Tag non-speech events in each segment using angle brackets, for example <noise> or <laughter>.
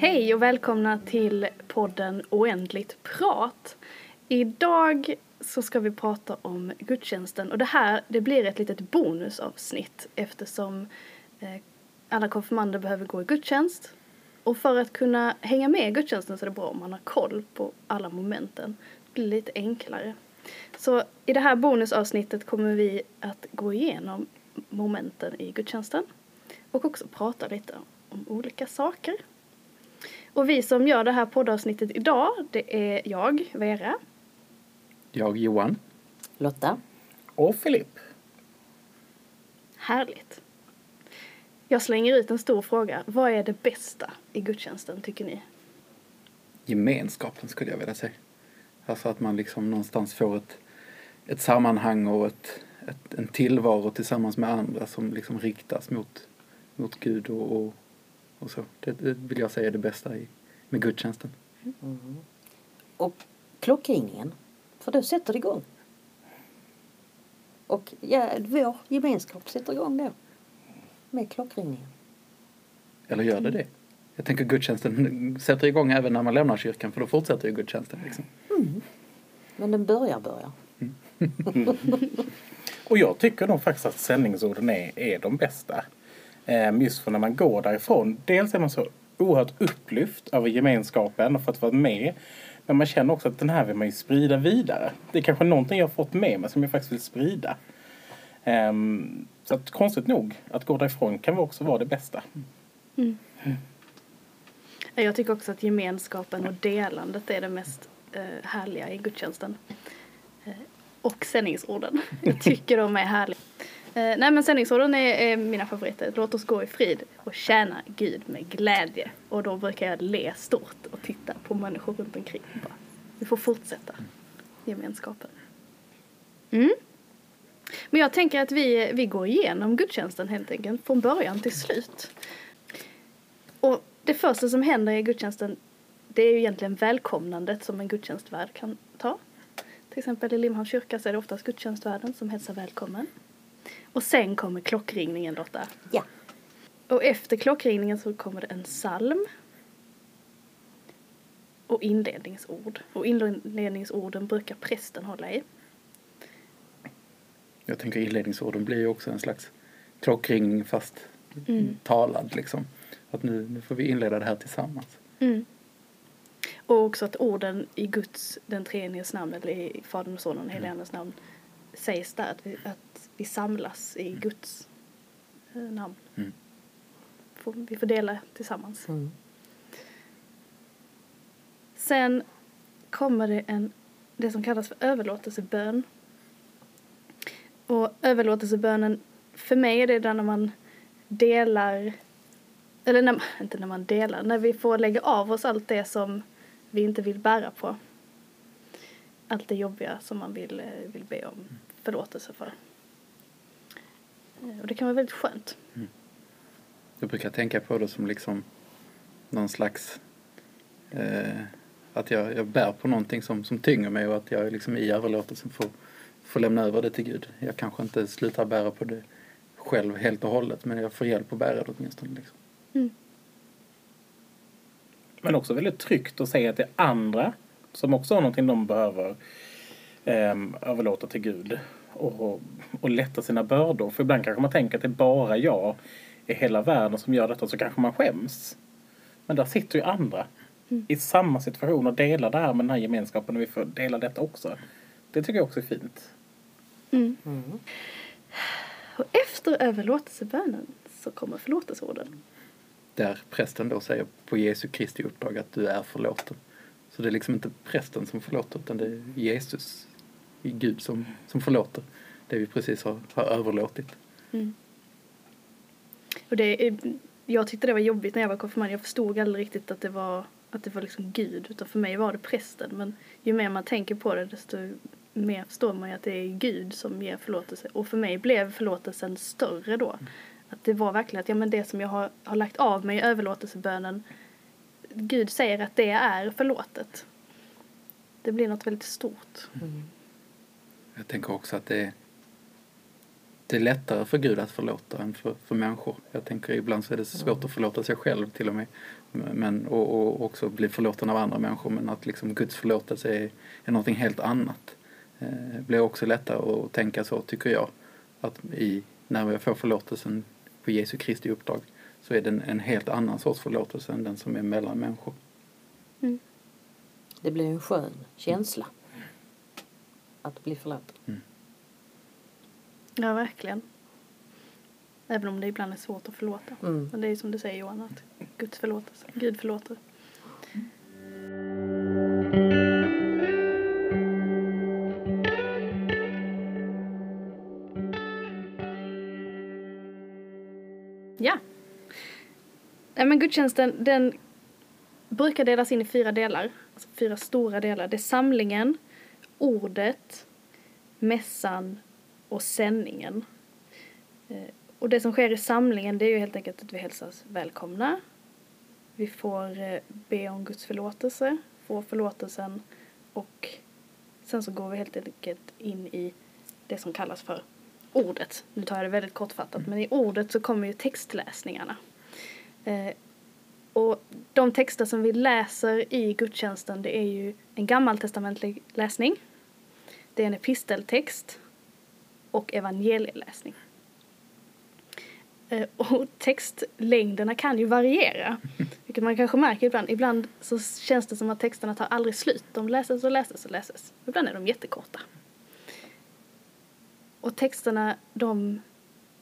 Hej och välkomna till podden Oändligt prat. Idag så ska vi prata om gudstjänsten och det här det blir ett litet bonusavsnitt eftersom eh, alla konfirmander behöver gå i gudstjänst. Och för att kunna hänga med i gudstjänsten så är det bra om man har koll på alla momenten. Det blir lite enklare. Så i det här bonusavsnittet kommer vi att gå igenom momenten i gudstjänsten och också prata lite om olika saker. Och vi som gör det här poddavsnittet idag, det är jag, Vera. Jag, Johan. Lotta. Och Filip. Härligt. Jag slänger ut en stor fråga. Vad är det bästa i gudstjänsten, tycker ni? Gemenskapen skulle jag vilja säga. Alltså att man liksom någonstans får ett, ett sammanhang och ett, ett, en tillvaro tillsammans med andra som liksom riktas mot, mot Gud och, och, och så. Det, det vill jag säga är det bästa i, med gudstjänsten. Mm. Och klockringningen, för då sätter det igång. Och ja, vår gemenskap sätter igång då. Med klockringningen. Eller gör det det? Jag tänker gudstjänsten sätter igång även när man lämnar kyrkan för då fortsätter ju gudstjänsten. Liksom. Mm. Men den börjar börja. <laughs> <laughs> Och jag tycker nog faktiskt att sändningsorden är, är de bästa. Ehm, just för när man går därifrån. Dels är man så oerhört upplyft över gemenskapen och fått vara med. Men man känner också att den här vill man ju sprida vidare. Det är kanske någonting jag har fått med mig som jag faktiskt vill sprida. Ehm, så att konstigt nog, att gå därifrån kan också vara det bästa. Mm. Jag tycker också att gemenskapen och delandet är det mest eh, härliga i gudstjänsten. Eh, och sändningsorden. <laughs> Jag tycker de är härliga. Eh, nej men sändningsorden är, är, mina favoriter. Låt oss gå i frid och tjäna Gud med glädje. Och då brukar jag le stort och titta på människor runt omkring. Bara, vi får fortsätta gemenskapen. Mm. Men jag tänker att vi, vi går igenom gudstjänsten helt enkelt från början till slut. Och det första som händer i gudstjänsten det är ju egentligen välkomnandet som en gudstjänstvärd kan ta. Till exempel i Limhamns kyrka så är det oftast gudstjänstvärden som hälsar välkommen. Och sen kommer klockringningen Lotta. Ja. Och efter klockringningen så kommer det en psalm. Och inledningsord. Och inledningsorden brukar prästen hålla i. Jag tänker inledningsorden blir ju också en slags klockringning fast mm. talad liksom. Att nu, nu får vi inleda det här tillsammans. Mm. Och också att orden i Guds, den treeniges namn, eller i Fadern och Sonen och Helige Andes namn sägs där att vi, att vi samlas i mm. Guds eh, namn. Mm. Vi får dela tillsammans. Mm. Sen kommer det en, det som kallas för överlåtelsebön. Och överlåtelsebönen, för mig är det där när man delar, eller när, <laughs> inte när man delar, när vi får lägga av oss allt det som vi inte vill bära på. Allt det jobbiga som man vill, eh, vill be om förlåtelse för. Och det kan vara väldigt skönt. Mm. Jag brukar tänka på det som liksom någon slags eh, att jag, jag bär på någonting som, som tynger mig och att jag liksom i överlåtelsen får, får lämna över det till Gud. Jag kanske inte slutar bära på det själv helt och hållet men jag får hjälp att bära det åtminstone. Liksom. Mm. Men också väldigt tryggt att säga att det är andra som också har någonting de behöver eh, överlåta till Gud och, och lätta sina bördor. För ibland kanske man tänker att det är bara jag i hela världen som gör detta och så kanske man skäms. Men där sitter ju andra mm. i samma situation och delar det här med den här gemenskapen och vi får dela detta också. Det tycker jag också är fint. Mm. Mm. Och efter överlåtelsebönen så kommer förlåtelseorden där prästen då säger på Jesu Kristi uppdrag att du är förlåten. Så det är liksom inte prästen som förlåter utan det är Jesus, Gud som, som förlåter det vi precis har, har överlåtit. Mm. Och det, jag tyckte det var jobbigt när jag var konfirmand. Jag förstod aldrig riktigt att det var, att det var liksom Gud utan för mig var det prästen. Men ju mer man tänker på det desto mer förstår man ju att det är Gud som ger förlåtelse. Och för mig blev förlåtelsen större då. Mm. Att det var verkligen att ja, men det som jag har, har lagt av mig i överlåtelsebönen Gud säger att det är förlåtet. Det blir något väldigt stort. Mm. Jag tänker också att det är det är lättare för Gud att förlåta än för, för människor. Jag tänker ibland så är det svårt att förlåta sig själv till och med. Men, och, och också bli förlåten av andra människor. Men att liksom Guds förlåtelse är, är någonting helt annat. Det blir också lättare att tänka så tycker jag. Att i, när jag får förlåtelsen på Jesu Kristi uppdrag så är det en, en helt annan sorts förlåtelse än den som är mellan människor. Mm. Det blir en skön känsla. Att bli förlåten. Ja, verkligen. Även om det ibland är svårt att förlåta. Mm. Men det är som du säger Johan, att Guds förlåtelse. Gud förlåter. Ja. Men gudstjänsten den brukar delas in i fyra delar. Alltså fyra stora delar. Det är samlingen, ordet, mässan och sändningen. Eh, och det som sker i samlingen det är ju helt enkelt att vi hälsas välkomna. Vi får eh, be om Guds förlåtelse, få förlåtelsen och sen så går vi helt enkelt in i det som kallas för ordet. Nu tar jag det väldigt kortfattat men i ordet så kommer ju textläsningarna. Eh, och de texter som vi läser i gudstjänsten det är ju en gammaltestamentlig läsning. Det är en episteltext och evangelieläsning. Eh, Och textlängderna kan ju variera, <laughs> vilket man kanske märker ibland. Ibland så känns det som att texterna tar aldrig slut. De läses och läses och läses. Ibland är de jättekorta. Och texterna de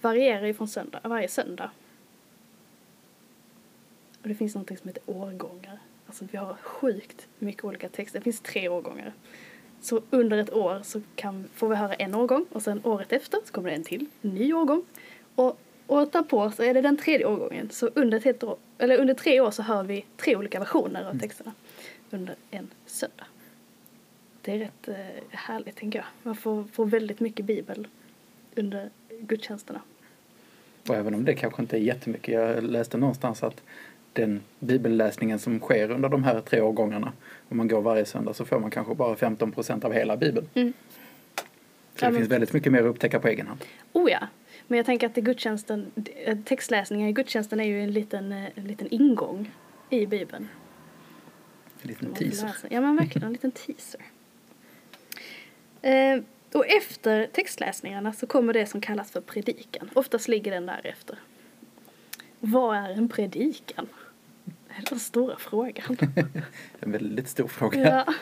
varierar ju från söndag, varje söndag. Och det finns något som heter årgångar. Alltså vi har sjukt mycket olika texter. Det finns tre årgångar. Så under ett år så kan, får vi höra en årgång och sen året efter så kommer det en till, en ny årgång. Och året därpå så är det den tredje årgången. Så under, ett år, eller under tre år så hör vi tre olika versioner av texterna under en söndag. Det är rätt eh, härligt tänker jag. Man får, får väldigt mycket bibel under gudstjänsterna. Och även om det kanske inte är jättemycket. Jag läste någonstans att den bibelläsningen som sker under de här tre årgångarna, om man går varje söndag så får man kanske bara 15 procent av hela bibeln. Mm. Så Ja, det men- finns väldigt mycket mer att upptäcka på egen hand. Oh ja, men jag tänker att gudstjänsten, eh, textläsningen i gudstjänsten är ju en liten, eh, en liten ingång i bibeln. En liten teaser. Ja men verkligen, en liten teaser. Eh, och efter textläsningarna så kommer det som kallas för predikan. Oftast ligger den där efter. Vad är en predikan? Det är den stora frågan. <laughs> En väldigt stor fråga. ja.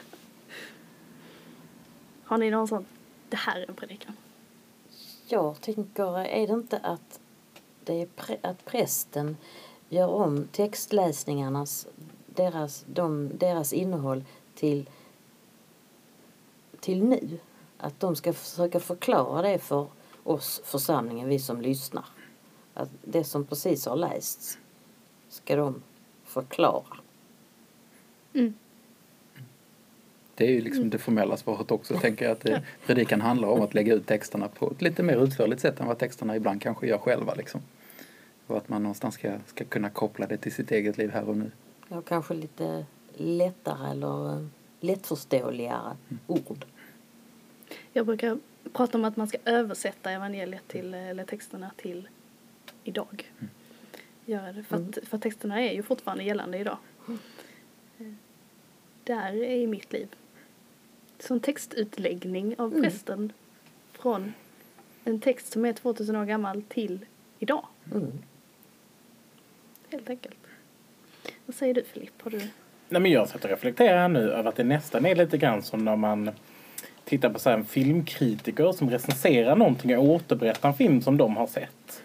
Har ni någon sån, det här är en predikan? Jag tänker, är det inte att, det är pre, att prästen gör om textläsningarnas, deras, de, deras innehåll till, till nu? Att de ska försöka förklara det för oss församlingen, vi som lyssnar. Att det som precis har lästs ska de förklara. Mm. Det är ju liksom det formella svaret också. Jag tänker att det, predikan handlar om att lägga ut texterna på ett lite mer utförligt sätt än vad texterna ibland kanske gör själva. Liksom. Och att man någonstans ska, ska kunna koppla det till sitt eget liv här och nu. Ja, kanske lite lättare eller eh, lättförståeligare ord. Jag brukar prata om att man ska översätta evangeliet till, eller texterna till idag. Göra det, för, att, för att texterna är ju fortfarande gällande idag. Eh, Där är i mitt liv. Som textutläggning av prästen från en text som är 2000 år gammal till idag. Mm. Helt enkelt. Vad säger du Filip? Har du? Nej, men jag satt och reflekterar nu över att det nästan är lite grann som när man tittar på så här en filmkritiker som recenserar någonting och återberättar en film som de har sett.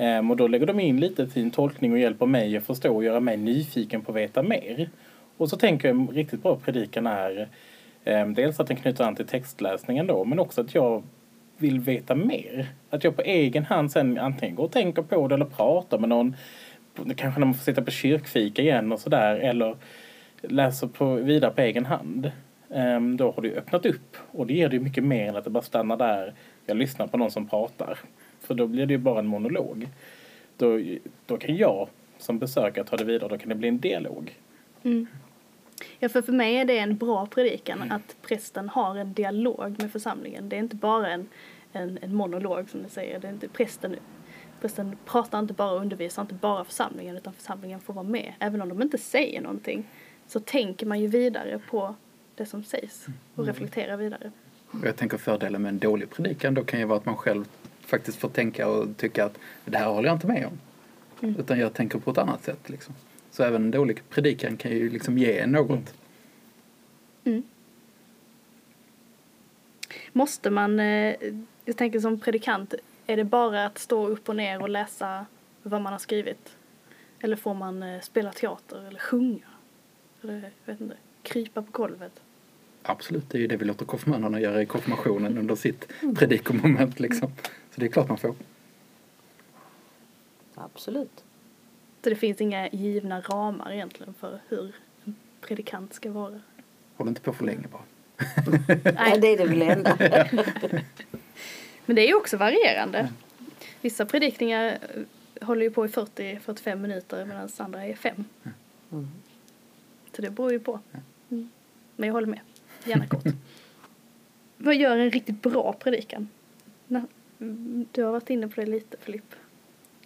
Ehm, och då lägger de in lite fin tolkning och hjälper mig att förstå och göra mig nyfiken på att veta mer. Och så tänker jag en riktigt bra predikan är ehm, dels att den knyter an till textläsningen då men också att jag vill veta mer. Att jag på egen hand sen antingen går och tänker på det eller pratar med någon. Kanske när man får sitta på kyrkfika igen och sådär. Eller läser på, vidare på egen hand. Ehm, då har du öppnat upp. Och det ger dig mycket mer än att det bara stannar där. Jag lyssnar på någon som pratar. För då blir det ju bara en monolog. Då, då kan jag som besökare ta det vidare. Då kan det bli en dialog. Mm. Ja, för för mig är det en bra predikan att prästen har en dialog med församlingen. Det är inte bara en, en, en monolog som du säger. Det är inte prästen, prästen pratar inte bara och undervisar inte bara församlingen utan församlingen får vara med. Även om de inte säger någonting så tänker man ju vidare på det som sägs och reflekterar vidare. Jag tänker fördelen med en dålig predikan då kan ju vara att man själv faktiskt får tänka och tycka att det här håller jag inte med om. Mm. Utan jag tänker på ett annat sätt liksom. Så även en dålig predikan kan ju liksom ge något. Mm. Måste man, eh, jag tänker som predikant, är det bara att stå upp och ner och läsa vad man har skrivit? Eller får man eh, spela teater eller sjunga? Eller jag vet inte, krypa på golvet? Absolut, det är ju det vi låter konfirmanderna göra i konfirmationen under sitt predikomoment liksom. Så det är klart man får. Absolut. Så det finns inga givna ramar egentligen för hur en predikant ska vara? Håll inte på för länge bara. Nej, det är det väl enda. <laughs> Men det är ju också varierande. Vissa predikningar eh, håller ju på i 40-45 minuter medan andra är 5. Mm. Så det beror ju på. Mm. Men jag håller med. Gärna kort. Vad gör en riktigt bra predikan? Mm, Du har varit inne på det lite Filipp.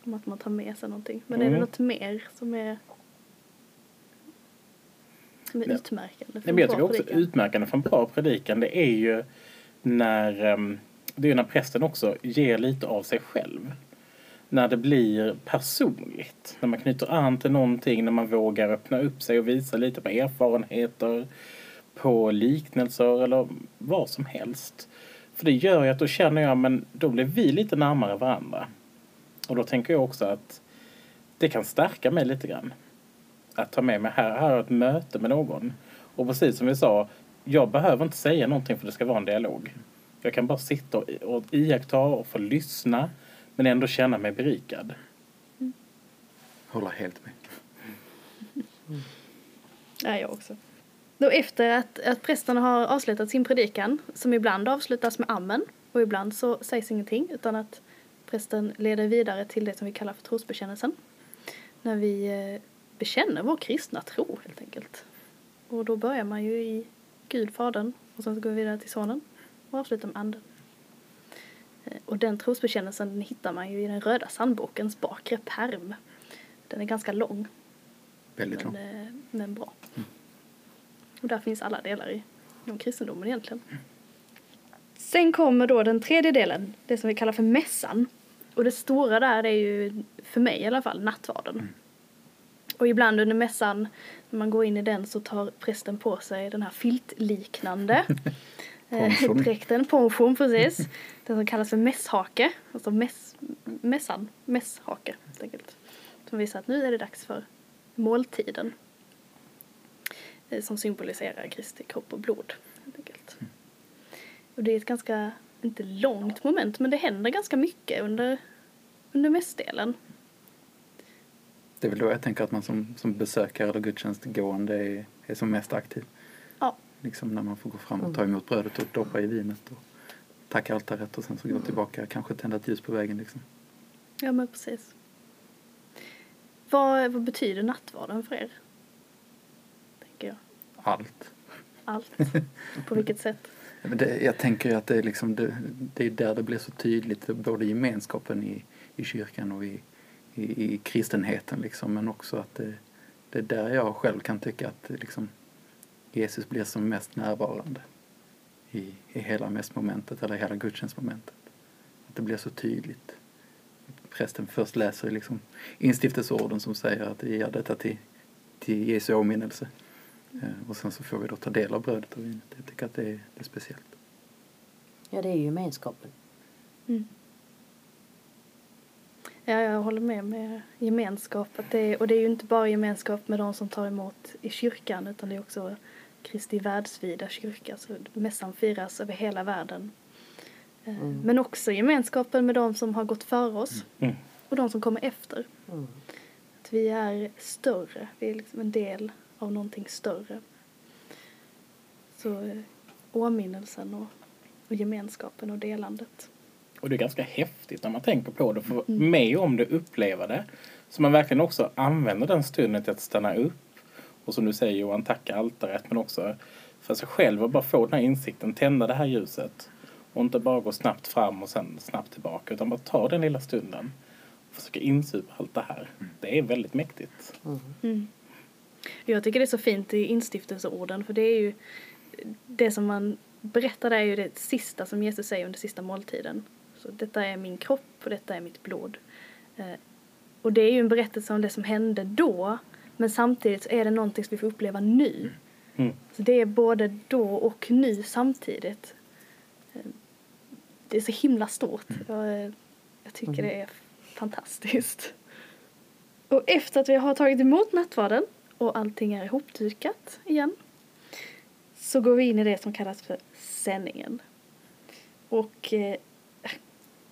Om att man tar med sig någonting. Men är det Mm. något mer som är som är Nej. utmärkande för Nej, jag tycker också predikan? utmärkande för en bra predikan det är ju när, ehm, det är när prästen också ger lite av sig själv. När det blir personligt. När man knyter an till någonting, när man vågar öppna upp sig och visa lite på erfarenheter, på liknelser eller vad som helst. För det gör ju att då känner jag, men då blir vi lite närmare varandra. Och då tänker jag också att det kan stärka mig lite grann att ta med mig här, här ett möte med någon. Och precis som vi sa, jag behöver inte säga någonting för det ska vara en dialog. Jag kan bara sitta och, och iaktta och få lyssna men ändå känna mig berikad. Håller helt med. Ja, jag också. Då efter att, att prästen har avslutat sin predikan, som ibland avslutas med amen och ibland så sägs ingenting utan att prästen leder vidare till det som vi kallar för trosbekännelsen. När vi eh, bekänner vår kristna tro helt enkelt. Och då börjar man ju i Gud, Fadern och sen så går vi vidare till Sonen och avslutar med Anden. Eh, Och den trosbekännelsen den hittar man ju i den röda sandbokens bakre pärm. Den är ganska lång Väldigt men, lång. eh, men bra. Och där finns alla delar i, inom kristendomen egentligen. Sen kommer då den tredje delen, det som vi kallar för mässan. Och det stora där är ju, för mig i alla fall, nattvarden. Och ibland under mässan, när man går in i den så tar prästen på sig den här filtliknande <laughs> eh, dräkten, ponchon precis. Den som kallas för mässhake, alltså mäss, mässan, mässhake helt enkelt. Som visar att nu är det dags för måltiden. Eh, Som symboliserar Kristi kropp och blod. Helt enkelt. Och det är ett ganska, inte långt moment, men det händer ganska mycket under, under mässdelen. Det är väl då jag tänker att man som, som besökare eller gudstjänstgående är, är som mest aktiv. Ja. Liksom när man får gå fram och ta emot brödet och doppa i vinet och tacka altaret och sen så gå tillbaka, kanske tända ett ljus på vägen liksom. Ja, men precis. Vad, vad betyder nattvarden för er? Tänker jag. Allt. Allt. <laughs> På vilket sätt? Men det, jag tänker att det är, liksom, det, det är där det blir så tydligt, både gemenskapen i, i kyrkan och i, i, i kristenheten liksom, men också att det, det är där jag själv kan tycka att liksom, Jesus blir som mest närvarande i, i hela mässmomentet eller hela gudstjänstmomentet. Att det blir så tydligt. Prästen först läser liksom instiftelseorden som säger att vi gör detta till, till Jesu åminnelse. Eh, Och sen så får vi då ta del av brödet och vinet. Jag tycker att det är, det är speciellt. Ja, det är ju gemenskapen. Mm. Ja, jag håller med med gemenskap. Att det är, och det är ju inte bara gemenskap med de som tar emot i kyrkan utan det är också Kristi världsvida kyrka. Så mässan firas över hela världen. Eh, Mm. Men också gemenskapen med de som har gått före oss Mm. och de som kommer efter. Mm. Att vi är större, vi är liksom en del av någonting större. Så eh, åminnelsen och, och gemenskapen och delandet. Och det är ganska häftigt när man tänker på det. För med om det uppleva det. Så man verkligen också använder den stunden till att stanna upp. Och som du säger Johan, tacka altaret. Men också för sig själv och bara få den här insikten. Tända det här ljuset. Och inte bara gå snabbt fram och sen snabbt tillbaka utan bara ta den lilla stunden. Och försöka insupa allt det här. Det är väldigt mäktigt. Mm. Jag tycker det är så fint i instiftelseorden för det är ju det som man berättar där är ju det sista som Jesus säger under sista måltiden. Så detta är min kropp och detta är mitt blod. Eh, och det är ju en berättelse om det som hände då men samtidigt är det någonting som vi får uppleva nu. Mm. Så det är både då och nu samtidigt. Eh, Det är så himla stort. Jag, eh, jag tycker det är fantastiskt. Och efter att vi har tagit emot nattvarden och allting är ihopdukat igen så går vi in i det som kallas för sändningen. Och eh,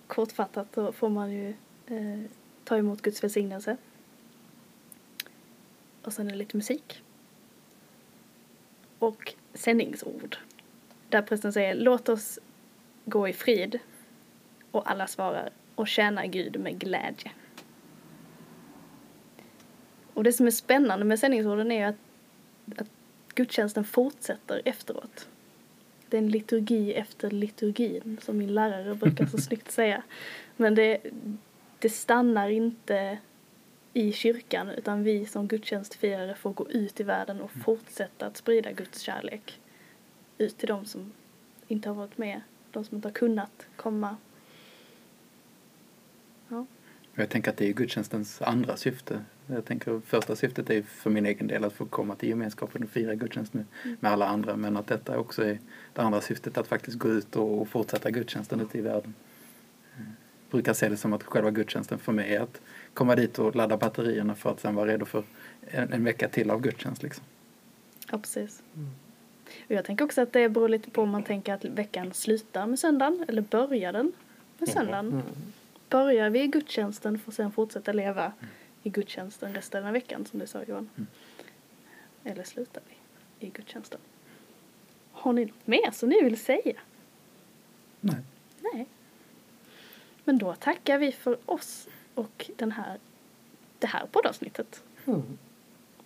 kortfattat då får man ju eh, ta emot Guds välsignelse. Och sen är det lite musik. Och sändningsord. Där prästen säger låt oss gå i frid. Och alla svarar och tjäna Gud med glädje. Och det som är spännande med sändningsorden är att, att gudstjänsten fortsätter efteråt. Det är en liturgi efter liturgin som min lärare brukar så <laughs> snyggt säga. Men det, det stannar inte i kyrkan utan vi som gudstjänstfirare får gå ut i världen och fortsätta att sprida Guds kärlek ut till de som inte har varit med, de som inte har kunnat komma. Ja. Jag tänker att det är gudstjänstens andra syfte. Jag tänker första syftet är för min egen del att få komma till gemenskapen och fira gudstjänst med, med alla andra. Men att detta också är det andra syftet att faktiskt gå ut och, och fortsätta gudstjänsten ute i världen. Jag brukar se det som att själva gudstjänsten för mig är att komma dit och ladda batterierna för att sen vara redo för en, en vecka till av gudstjänst. Liksom. Ja, precis. Och jag tänker också att det beror lite på om man tänker att veckan slutar med söndagen eller börjar den med söndagen. Börjar vi i gudstjänsten för att sen fortsätta leva i gudstjänsten resten av veckan som du sa Johan. Eller slutar vi i gudstjänsten? Har ni något mer som ni vill säga? Nej. Nej. Men då tackar vi för oss och den här, det här poddavsnittet. Mm.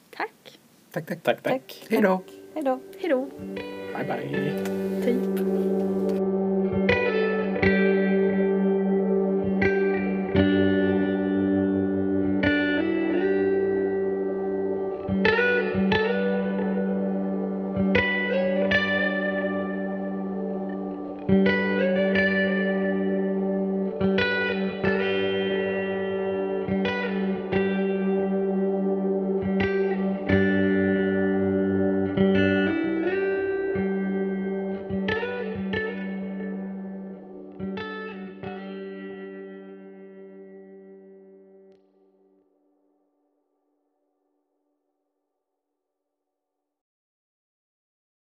Tack. Tack, tack. Tack, tack. Hej då! Hej då. Hej då. Bye, bye. Typ.